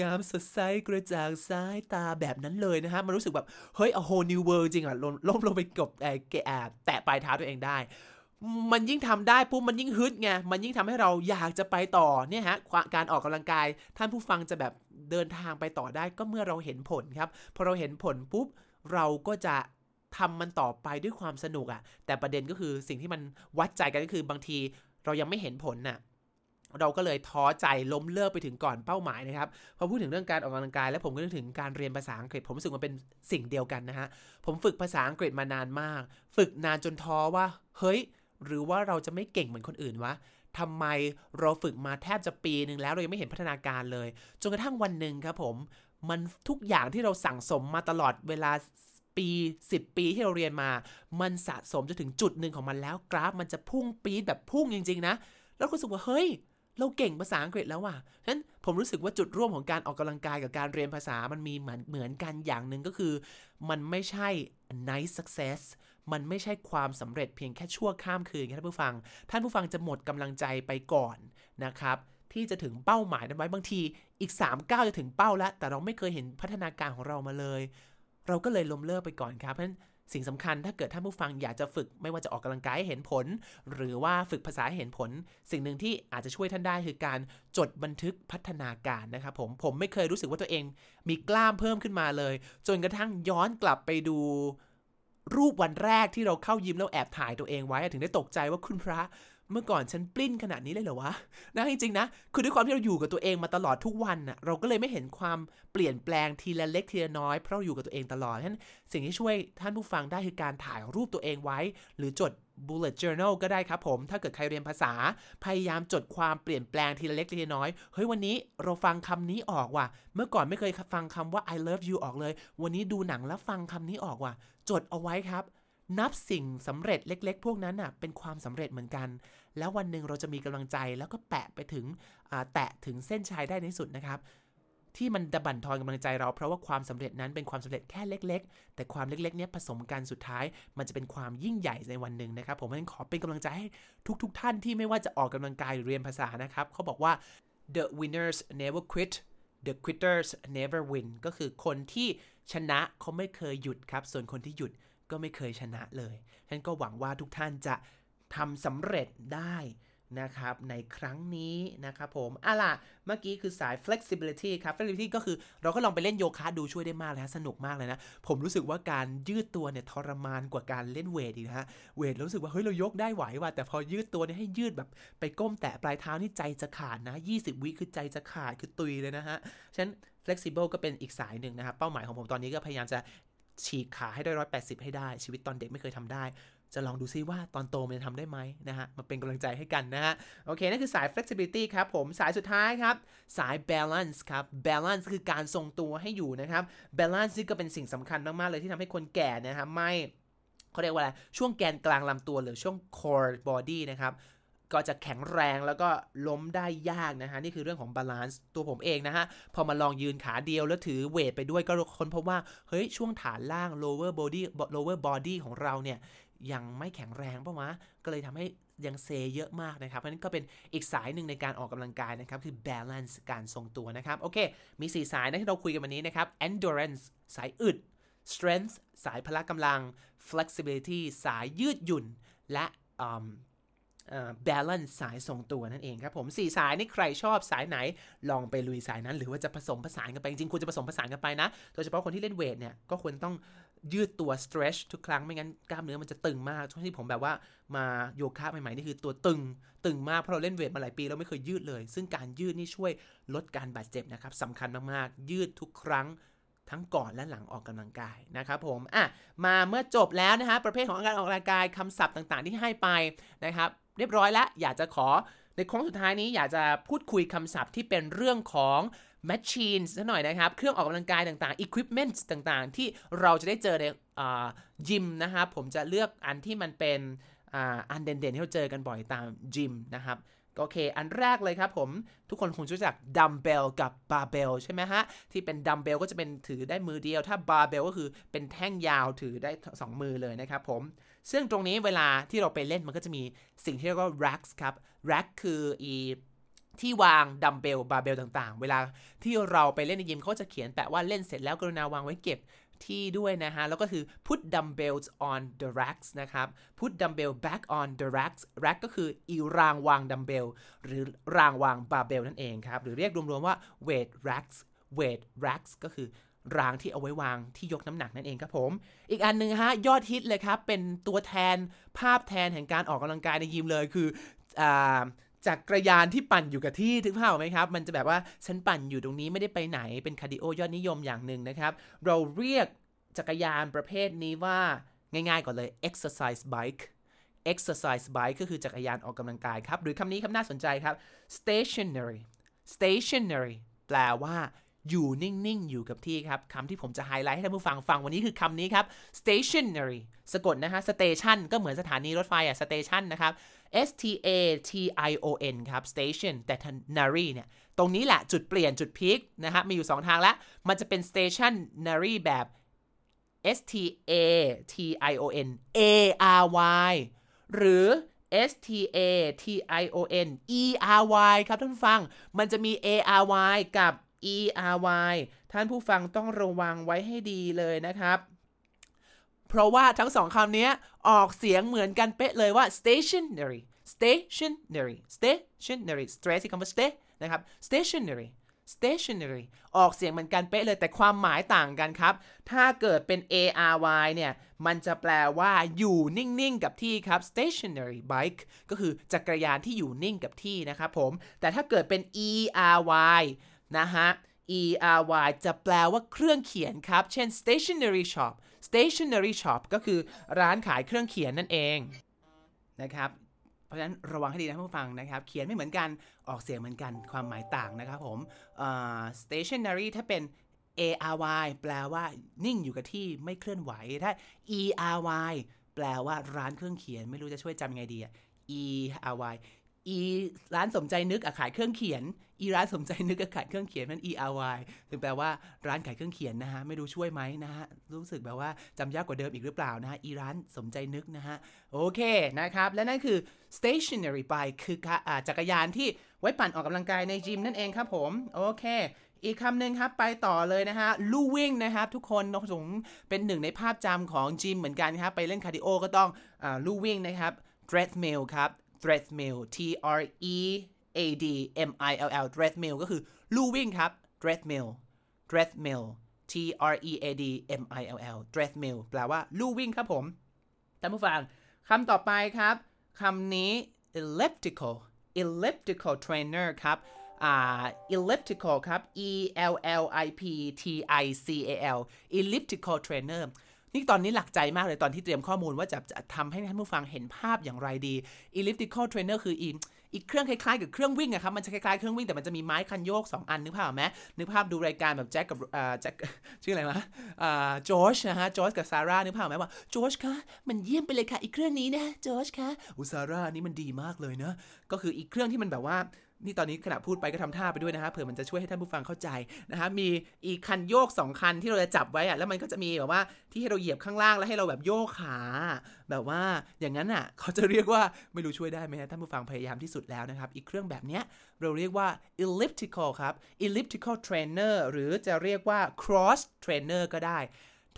งามสดใสกระจ่างสายตาแบบนั้นเลยนะฮะ มันรู้สึกแบบ เฮ้ย a whole new world จริงอะล้มลงไปกบแอบแตะปลายเท้าตัวเองได้ มันยิ่งทำได้ปุ๊บมันยิ่งฮึดไง มันยิ่งทำให้เราอยากจะไปต่อเนี่ยฮะ การออกกำลังกาย ท่านผู้ฟังจะแบบเดินทางไปต่อได้ก็เมื่อเราเห็นผลครับ พอเราเห็นผลปุ๊บเราก็จะทำมันต่อไปด้วยความสนุกอะ่ะ แต่ประเด็นก็คือสิ่งที่มันวัดใจกันก็คือบางทีเรายังไม่เห็นผลน่ะ เราก็เลยท้อใจล้มเลิกไปถึงก่อนเป้าหมายนะครับพอพูดถึงเรื่องการออกกำลังกาย แล้วผมก็นึกถึงการเรียนภาษาอังกฤษ ผมรู้สึกว่าเป็นสิ่งเดียวกันนะฮะผมฝึกภาษาอังกฤษมานานมาก ฝึกนานจนท้อว่า เฮ้ย หรือว่าเราจะไม่เก่งเหมือนคนอื่นวะทำไมเราฝึกมาแทบจะปีหนึ่งแล้วเรายังไม่เห็นพัฒนาการเลย จนกระทั่งวันหนึ่งครับผมมันทุกอย่างที่เราสั่งสมมาตลอดเวลาปี 10 ปีที่เราเรียนมา มันสะสมจะถึงจุดหนึ่งของมันแล้วกราฟมันจะพุ่งปีดแบบพุ่งจริง ๆ นะ แล้วรู้สึกว่าเฮ้ย เราเก่งภาษาอังกฤษแล้วว่ะฉะนั้นผมรู้สึกว่าจุดร่วมของการออกกำลังกายกับการเรียนภาษามันมีเหมือนเหมือนกันอย่างหนึ่งก็คือ มันไม่ใช่ nice success มันไม่ใช่ความสำเร็จเพียงแค่ชั่วข้ามคืนท่านผู้ฟัง ท่านผู้ฟังจะหมดกำลังใจไปก่อนนะครับทที่จะถึงเป้าหมายนั้นไว้บางทีอีก3ก้าวจะถึงเป้าแล้ว แต่เราไม่เคยเห็นพัฒนาการของเรามาเลย เราก็เลยล้มเลิกไปก่อนครับเพราะฉะนั้น สิ่งสำคัญถ้าเกิดท่านผู้ฟังอยากจะฝึกไม่ว่าจะออกกำลังกายให้เห็นผล หรือว่าฝึกภาษาให้เห็นผล สิ่งหนึ่งที่อาจจะช่วยท่านได้คือการจดบันทึกพัฒนาการนะครับผมผมไม่เคยรู้สึกว่าตัวเอง มีกล้ามเพิ่มขึ้นมาเลย จนกระทั่งย้อนกลับไปดูรูปวันแรกที่เราเข้ายิมแล้วแอบถ่ายตัวเองไว้ถึงได้ตกใจว่าคุณพระ เมื่อก่อนฉันปลิ้นขนาดนี้เลยเหรอวะนะจริงๆนะ คือด้วยความที่เราอยู่กับตัวเองมาตลอดทุกวันน่ะ เราก็เลยไม่เห็นความเปลี่ยนแปลงทีละเล็กทีละน้อย เพราะเราอยู่กับตัวเองตลอดฉะนั้นสิ่งที่ช่วยท่านผู้ฟังได้คือการถ่ายรูปตัวเองไว้ หรือจด bullet journal ก็ได้ครับผม ถ้าเกิดใครเรียนภาษา พยายามจดความเปลี่ยนแปลงทีละเล็กทีละน้อย เฮ้ยวันนี้เราฟังคำนี้ออกว่ะ เมื่อก่อนไม่เคยฟังคำว่า I love you ออกเลย วันนี้ดูหนังแล้วฟังคำนี้ออกว่ะ จดเอาไว้ครับ นับสิ่งสำเร็จเล็ก ๆ พวกนั้นน่ะ เป็นความสำเร็จเหมือนกัน แล้ววันหนึ่งเราจะมีกำลังใจแล้วก็แปะไปถึงแตะถึงเส้นชัยได้ในสุดนะครับ ที่มันดะบั่นทอนกำลังใจเราเพราะว่าความสำเร็จนั้นเป็นความสำเร็จแค่เล็ก ๆ แต่ความเล็กๆเนี้ยผสมกันสุดท้าย มันจะเป็นความยิ่งใหญ่ในวันหนึ่งนะครับ ผมขอเป็นกำลังใจให้ทุก ๆ ท่านที่ไม่ว่าจะออกกำลังกายหรือเรียนภาษานะครับเขาบอกว่า the winners never quit the quitters never win ก็คือคนที่ชนะเขาไม่เคยหยุดครับ ส่วนคนที่หยุดก็ไม่เคยชนะเลยฉะนั้นก็หวังว่าทุกท่านจะ ทำสำเร็จได้นะครับในครั้งนี้นะครับผมอะล่ะเมื่อกี้คือสาย flexibility ครับ flexibility ก็คือเราก็ลองไปเล่นโยคะดูช่วยได้มากเลยฮะสนุกมากเลยนะ ผมรู้สึกว่าการยืดตัวเนี่ยทรมานกว่าการเล่นเวทอีกนะฮะ เวทรู้สึกว่าเฮ้ยเรายกได้ไหวว่ะแต่พอยืดตัวเนี่ยให้ยืดแบบไปก้มแตะปลายเท้านี่ใจจะขาดนะ 20 วิคือใจจะขาดคือตุยเลยนะฮะฉะนั้น flexible ก็เป็นอีกสายหนึ่งนะครับเป้าหมายของผมตอนนี้ก็พยายามจะฉีกขาให้ได้ร้อยแปดสิบให้ได้ชีวิตตอนเด็กไม่เคยทำได้ จะลองดูซิว่าตอนโตมันจะทำได้ไหมนะฮะมาเป็นกำลังใจให้กันนะฮะ โอเค นั่นคือสาย flexibility ครับผมสายสุดท้ายครับ สาย balance ครับ balance คือการทรงตัวให้อยู่นะครับ balance นี่ก็เป็นสิ่งสำคัญมาก ๆ เลยที่ทำให้คนแก่นะครับไม่เขาเรียกว่าอะไร ช่วงแกนกลางลำตัวหรือช่วง core body นะครับก็จะแข็งแรงแล้วก็ล้มได้ยากนะฮะ นี่คือเรื่องของ balance ตัวผมเองนะฮะ พอมาลองยืนขาเดียวแล้วถือ weight ไปด้วยก็ค้นพบว่า เฮ้ย ช่วงฐานล่าง lower body lower body ของเราเนี่ย ยังไม่แข็งแรงปะวะ ก็เลยทำให้ยังเซเยอะมากนะครับ เพราะนั้นก็เป็นอีกสายหนึ่งในการออกกำลังกายนะครับ คือ balance การทรงตัวนะครับ โอเค มี 4 สายนะที่เราคุยกันวันนี้นะครับ endurance สายอึด strength สายพละกำลัง flexibility สายยืดหยุ่น และ balance สายทรงตัวนั่นเองครับผม 4 สายนี่ใครชอบสายไหน ลองไปลุยสายนั้น หรือว่าจะผสมผสานกันไป จริงๆควรจะผสมผสานกันไปนะ โดยเฉพาะคนที่เล่นเวทเนี่ย ก็ควรต้อง ยืดตัว stretch ทุกครั้งไม่งั้นกล้ามเนื้อมันจะตึงมาก ช่วงที่ผมแบบว่ามาโยคะใหม่ๆนี่คือตัวตึง ตึงมากเพราะเราเล่นเวทมาหลายปีแล้วไม่เคยยืดเลย ซึ่งการยืดนี่ช่วยลดการบาดเจ็บนะครับสำคัญมากๆ ยืดทุกครั้งทั้งก่อนและหลังออกกำลังกายนะครับผม อะ มาเมื่อจบแล้วนะฮะประเภทของการออกกำลังกายคำศัพท์ต่างๆ ที่ให้ไปนะครับ เรียบร้อยแล้ว อยากจะขอในโค้งสุดท้ายนี้อยากจะพูดคุยคำศัพท์ที่เป็นเรื่องของ machines ซะหน่อยนะครับ เครื่องออกกำลังกายต่างๆ equipment ต่างๆ ที่เราจะได้เจอในยิมนะครับผมจะเลือกอันที่มันเป็นอันเด่นๆที่เราเจอกันบ่อยตามยิมนะครับโอเค อันแรกเลยครับผม ทุกคนคงรู้จักดัมเบลกับบาร์เบลใช่ไหมฮะ ที่เป็นดัมเบลก็จะเป็นถือได้มือเดียว ถ้าบาร์เบลก็คือเป็นแท่งยาวถือได้ 2 มือเลยนะครับผม ซึ่งตรงนี้เวลาที่เราไปเล่นมันก็จะมีสิ่งที่เรียกว่า racks ครับ rack คืออี ที่วางดัมเบลบาร์เบลต่างๆ เวลาที่เราไปเล่นในยิมเขาจะเขียนแปะว่าเล่นเสร็จแล้วกรุณาวางไว้เก็บที่ด้วยนะฮะ แล้วก็คือ put dumbbells on the racks นะครับ put dumbbell back on the racks rack ก็คืออีรางวางดัมเบลหรือรางวางบาร์เบลนั่นเองครับ หรือเรียกรวมๆว่า weight racks weight racks ก็คือรางที่เอาไว้วางที่ยกน้ำหนักนั่นเองครับผม อีกอันหนึ่งฮะ ยอดฮิตเลยครับ เป็นตัวแทนภาพแทนแห่งการออกกำลังกายในยิมเลยคืออ่า จากรยานที่ปั่นอยู่กับที่ถึงภาไหมครับ มันจะแบบว่าฉันปั่นอยู่ตรงนี้ไม่ได้ไปไหนเป็นคาร์ดิโอยอดนิยมอย่างหนึ่งนะครับ เราเรียกจักรยานประเภทนี้ว่าง่ายๆก่อนเลย exercise bike exercise bike ก็คือจักรยานออกกำลังกายครับ หรือคำนี้คำน่าสนใจครับ stationary stationary แปลว่าอยู่นิ่ง ๆ อยู่กับที่ครับคำที่ผมจะไฮไลท์ให้ท่านผู้ฟังฟังวันนี้คือคำนี้ครับ stationary สะกดนะฮะ station ก็เหมือนสถานีรถไฟอะ station นะครับ S T A T I O N ครับ station แต่ nary เนี่ย ตรงนี้แหละจุดเปลี่ยนจุดพีคนะฮะมีอยู่ 2 ทางล้วมันจะเป็น stationary แบบ S T A T I O N A R Y หรือ S T A T I O N E R Y ครับท่านฟัง มันจะมี A R Y กับ E R Y ท่านผู้ฟังต้องระวังไว้ให้ดีเลยนะครับ เพราะว่าทั้งสองคำนี้ออกเสียงเหมือนกันเป๊ะเลยว่า stationary stationary stationary stress ที่คำว่า stay นะครับ stationary stationary ออกเสียงเหมือนกันเป๊ะเลยแต่ความหมายต่างกันครับ ถ้าเกิดเป็น A R Y เนี่ย มันจะแปลว่าอยู่นิ่งๆ กับที่ครับ stationary bike ก็คือจักรยานที่อยู่นิ่งกับที่นะครับผม แต่ถ้าเกิดเป็น E R Y นะฮะ E R Y จะแปลว่าเครื่องเขียนครับ เช่น stationery shop stationery shop ก็คือร้านขายเครื่องเขียนนั่นเองนะครับ เพราะฉะนั้นระวังให้ดีนะผู้ฟังนะครับ เขียนไม่เหมือนกันออกเสียงเหมือนกันความหมายต่างนะครับผม stationary ถ้าเป็น A R Y แปลว่านิ่งอยู่กับที่ไม่เคลื่อนไหว ถ้า E R Y แปลว่าร้านเครื่องเขียนไม่รู้จะช่วยจำยังไงดีอะ E R Y อีร้านสมใจนึกอะขายเครื่องเขียน อีร้านสมใจนึกอะขายเครื่องเขียนมัน E R Y ถึงแปลว่าร้านขายเครื่องเขียนนะฮะ ไม่รู้ช่วยไหมนะฮะ รู้สึกแบบว่าจำยากกว่าเดิมอีกหรือเปล่านะฮะ อีร้านสมใจนึกนะฮะ โอเคนะครับ และนั่นคือ stationary bike คือจักรยานที่ไว้ปั่นออกกำลังกายในยิมนั่นเองครับผม โอเคอีกคำหนึ่งครับ ไปต่อเลยนะฮะลู่วิ่งนะครับทุกคนน้องสงเป็นหนึ่งในภาพจำของยิมเหมือนกันครับ ไปเล่นคาร์ดิโอก็ต้องอลู่วิ่งนะครับ treadmill ครับ treadmill T R E A D M I L L treadmill ก็คือลู่วิ่งครับ treadmill treadmill T R E A D M I L L treadmill แปลว่าลู่วิ่งครับผมท่านผู้ฟังคำต่อไปครับคำนี้ elliptical elliptical trainer ครับอ่า elliptical ครับ E L L I P T I C A L elliptical trainer นี่ตอนนี้หลักใจมากเลยตอนที่เตรียมข้อมูลว่าจะจะทำให้ท่านผู้ฟังเห็นภาพอย่างไรดี elliptical trainer คืออี อีกเครื่องคล้ายๆกับเครื่องวิ่งอะครับมันจะคล้ายๆเครื่องวิ่งแต่มันจะมีไม้คันโยก 2 อันนึกภาพไหมนึกภาพดูรายการแบบแจ็คกับอ่าแจ็คชื่ออะไรวะอ่าจอชนะฮะจอชกับซาร่านึกภาพไหมว่าจอชคะมันเยี่ยมไปเลยค่ะอีกเครื่องนี้นะจอชคะอุซาร่านี่มันดีมากเลยนะก็คืออีกเครื่องที่มันแบบว่า นี่ตอนนี้ขณะพูดไปก็ทำท่าไปด้วยนะฮะเผื่อมันจะช่วยให้ท่านผู้ฟังเข้าใจนะฮะมีอีกคันโยก 2 คันที่เราจะจับไว้อะแล้วมันก็จะมีแบบว่าที่ให้เราเหยียบข้างล่างแล้วให้เราแบบโยกขา แบบว่าอย่างนั้นอะเขาจะเรียกว่าไม่รู้ช่วยได้ไหมฮะท่านผู้ฟังพยายามที่สุดแล้วนะครับ อีกเครื่องแบบเนี้ยเราเรียกว่า elliptical ครับ elliptical trainer หรือจะเรียกว่า cross trainer ก็ได้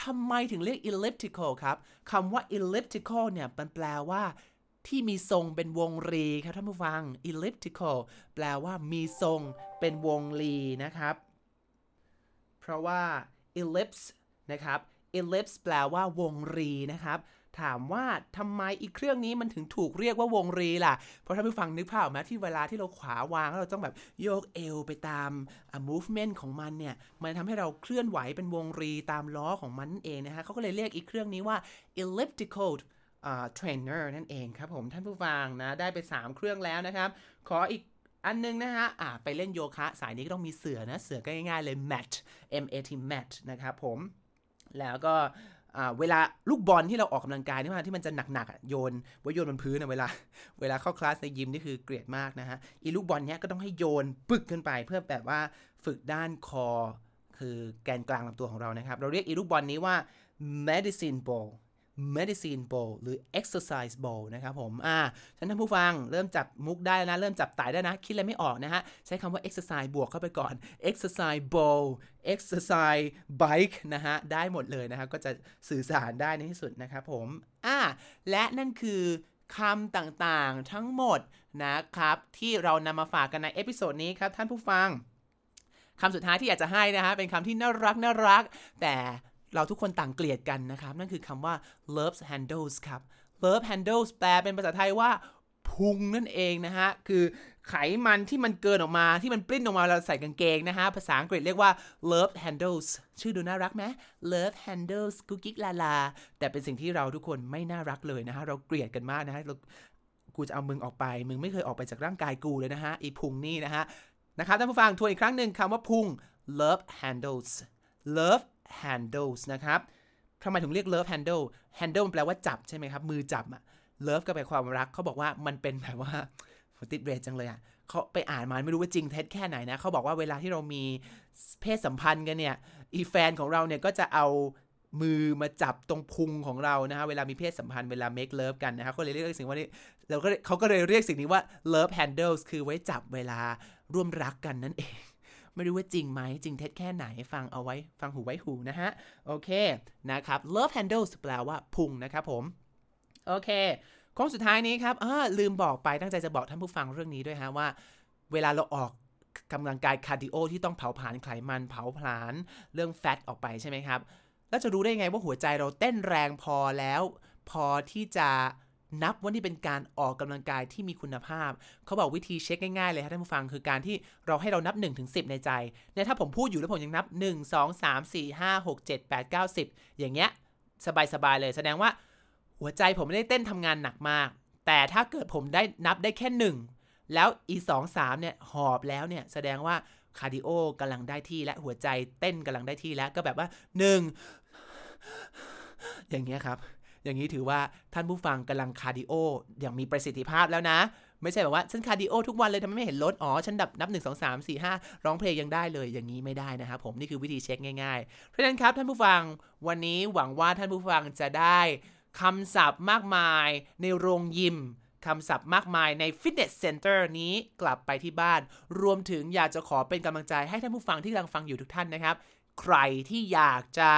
ทำไมถึงเรียก elliptical ครับคำว่า elliptical เนี่ยมันแปลว่า ที่มีทรงเป็นวงรีครับท่านผู้ฟัง elliptical แปลว่ามีทรงเป็นวงรีนะครับ เพราะว่า ellipse นะครับ ellipse แปลว่าวงรีนะครับถามว่าทำไมอีกเครื่องนี้มันถึงถูกเรียกว่าวงรีล่ะ เพราะท่านผู้ฟังนึกภาพไหมที่เวลาที่เราขวาวางแล้วเราต้องแบบโยกเอวไปตาม movement ของมันเนี่ย มันทำให้เราเคลื่อนไหวเป็นวงรีตามล้อของมันเองนะฮะเขาก็เลยเรียกอีกเครื่องนี้ว่า elliptical เทรนเนอร์นั่นเองครับผมท่านผู้ฟังนะได้ไป3เครื่องแล้วนะครับ ขออีกอันนึงนะฮะอ่าไปเล่นโยคะ สายนี้ก็ต้องมีเสื่อนะ เสื่อก็ง่ายๆเลย mat M A T mat นะครับผมแล้วก็เวลาลูกบอลที่เราออกกำลังกายนี่มาที่มันจะหนักๆโยนไว้โยนบนพื้นนะเวลา เวลาเข้าคลาสในยิมนี่คือเกลียดมากนะฮะอีลูกบอลเนี้ยก็ต้องให้โยนปึกขึ้นไป เพื่อแบบว่าฝึกด้าน core คือแกนกลางลำตัวของเรานะครับ เราเรียกอีลูกบอลนี้ว่า medicine ball medicine bowl หรือ exercise bowl นะครับผม อ่าท่านผู้ฟังเริ่มจับมุกได้นะ เริ่มจับตายได้นะ คิดอะไรไม่ออกนะฮะ ใช้คำว่า exercise บวกเข้าไปก่อน exercise bowl exercise bike นะฮะ ได้หมดเลยนะครับ ก็จะสื่อสารได้ในที่สุดนะครับผม อ่า และนั่นคือคำต่างๆทั้งหมดนะครับ ที่เรานำมาฝากกันในเอพิโซดนี้ครับท่านผู้ฟังคำสุดท้ายที่อยากจะให้นะฮะเป็นคำที่น่ารักน่ารัก แต่ เราทุกคนต่างเกลียดกันนะครับ นั่นคือคำว่า love handles ครับ love handles แปลเป็นภาษาไทยว่าพุงนั่นเองนะฮะ คือไขมันที่มันเกินออกมาที่มันปลิ้นออกมาเราใส่กางเกงนะฮะ ภาษาอังกฤษเรียกว่า love handles ชื่อดูน่ารักไหม love handles กุ๊กกิ๊กลาลา แต่เป็นสิ่งที่เราทุกคนไม่น่ารักเลยนะฮะ เราเกลียดกันมากนะฮะกูจะเอามึงออกไป มึงไม่เคยออกไปจากร่างกายกูเลยนะฮะไอ้พุงนี่นะฮะนะครับท่านผู้ฟังทวนอีกครั้งหนึ่งคำว่าพุง love handles love handles นะครับทำไมถึงเรียก love handle handle มันแปลว่าจับใช่ไหมครับ มือจับอะ love ก็แปลความรักเขาบอกว่ามันเป็นแบบว่าติดเรทจังเลยอะเขาไปอ่านมาไม่รู้ว่าจริงเท็จแค่ไหนนะเขาบอกว่าเวลาที่เรามีเพศสัมพันธ์กันเนี่ยอีแฟนของเราเนี่ยก็จะเอามือมาจับตรงพุงของเรานะฮะเวลามีเพศสัมพันธ์เวลา make love กันนะฮะเขาเลยเรียกสิ่งว่านี้เราก็เขาก็เลยเรียกสิ่งนี้ว่า love handles คือไว้จับเวลาร่วมรักกันนั่นเอง ไม่รู้ว่าจริงไหมจริงเท็จแค่ไหนฟังเอาไว้ฟังหูไว้หูนะฮะ โอเคนะครับ love handles แปลว่าพุงนะครับผม โอเคโค้งสุดท้ายนี้ครับลืมบอกไปตั้งใจจะบอกท่านผู้ฟังเรื่องนี้ด้วยฮะว่า เวลาเราออกกำลังกายคาร์ดิโอที่ต้องเผาผลาญไขมันเผาผลาญเรื่อง fat ออกไปใช่ไหมครับ แล้วจะรู้ได้ไงว่าหัวใจเราเต้นแรงพอแล้ว พอที่จะ นับว่านี่เป็นการออกกำลังกายที่มีคุณภาพ เขาบอกวิธีเช็คง่ายๆเลยครับท่านผู้ฟังคือการที่เราให้เรานับ1ถึง10ในใจเนี่ยถ้าผมพูดอยู่แล้วผมยังนับ 1 2 3 4 5 6 7 8 9 10 อย่างเงี้ยสบายๆเลย แสดงว่าหัวใจผมไม่ได้เต้นทำงานหนักมาก แต่ถ้าเกิดผมได้นับได้แค่ 1 แล้วอีสองสามเนี่ยหอบแล้วเนี่ยแสดงว่าคาร์ดิโอกำลังได้ที่และหัวใจเต้นกำลังได้ที่แล้วก็แบบว่า 1 อย่างเงี้ยครับ อย่างนี้ถือว่าท่านผู้ฟังกำลังคาร์ดิโออย่างมีประสิทธิภาพแล้วนะ ไม่ใช่แบบว่า ฉันคาร์ดิโอทุกวันเลยทำไมไม่เห็นลดอ๋อ ฉันดับนับ 1 2 3 4 5 ร้องเพลงยังได้เลยอย่างนี้ไม่ได้นะครับผมนี่คือวิธีเช็คง่ายๆเพราะฉะนั้นครับท่านผู้ฟังวันนี้หวังว่าท่านผู้ฟังจะได้คำศัพท์มากมายในโรงยิมคำศัพท์มากมายในฟิตเนสเซ็นเตอร์นี้กลับไปที่บ้าน รวมถึงอยากจะขอเป็นกำลังใจให้ท่านผู้ฟังที่กำลังฟังอยู่ทุกท่านนะครับ ใครที่อยากจะ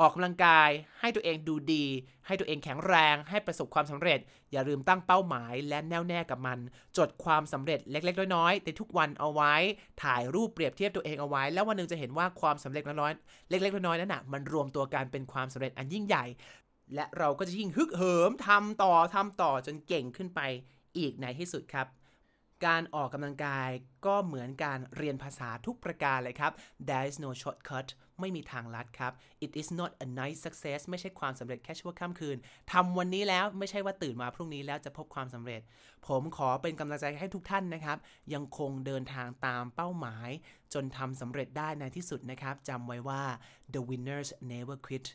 ออกกำลังกายให้ตัวเองดูดี ให้ตัวเองแข็งแรง ให้ประสบความสำเร็จ อย่าลืมตั้งเป้าหมายและแน่วแน่กับมัน จดความสำเร็จเล็กๆ น้อยๆในทุกวันเอาไว้ ถ่ายรูปเปรียบเทียบตัวเองเอาไว้ แล้ววันหนึ่งจะเห็นว่าความสำเร็จน้อยๆเล็กๆน้อยๆนั้นน่ะมันรวมตัวกันเป็นความสำเร็จอันยิ่งใหญ่ และเราก็จะยิ่งฮึกเหิมทำต่อทำต่อจนเก่งขึ้นไปอีกในที่สุดครับ การออกกำลังกายก็เหมือนการเรียนภาษาทุกประการเลยครับ there is no shortcut ไม่มีทางลัดครับ it is not a nice success ไม่ใช่ความสำเร็จแค่ชั่วข้ามคืนทำวันนี้แล้วไม่ใช่ว่าตื่นมาพรุ่งนี้แล้วจะพบความสำเร็จ ผมขอเป็นกำลังใจให้ทุกท่านนะครับ ยังคงเดินทางตามเป้าหมาย จนทำสำเร็จได้ในที่สุดนะครับจำไว้ว่า the winners never quit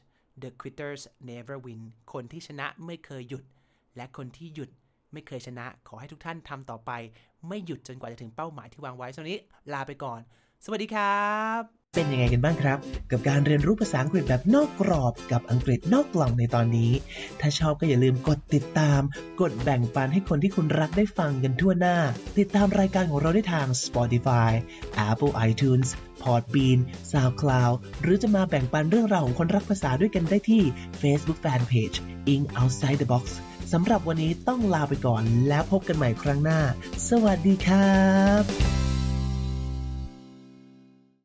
the quitters never win คนที่ชนะไม่เคยหยุด และคนที่หยุดไม่เคยชนะ ขอให้ทุกท่านทำต่อไป ไม่หยุดจนกว่าจะถึงเป้าหมายที่วางไว้ส่วนนี้ลาไปก่อน สวัสดีครับ เป็นยังไงกันบ้างครับ กับการเรียนรู้ภาษาอังกฤษแบบนอกกรอบกับอังกฤษนอกกล่องในตอนนี้ ถ้าชอบก็อย่าลืมกดติดตาม กดแบ่งปันให้คนที่คุณรักได้ฟังกันทั่วหน้า ติดตามรายการของเราได้ทาง Spotify Apple iTunes Podbean SoundCloud หรือจะมาแบ่งปันเรื่องราวของคนรักภาษาด้วยกันได้ที่ Facebook Fanpage In Outside the Box สำหรับวันนี้ต้องลาไปก่อนแล้วพบกันใหม่ครั้งหน้า สวัสดีครับ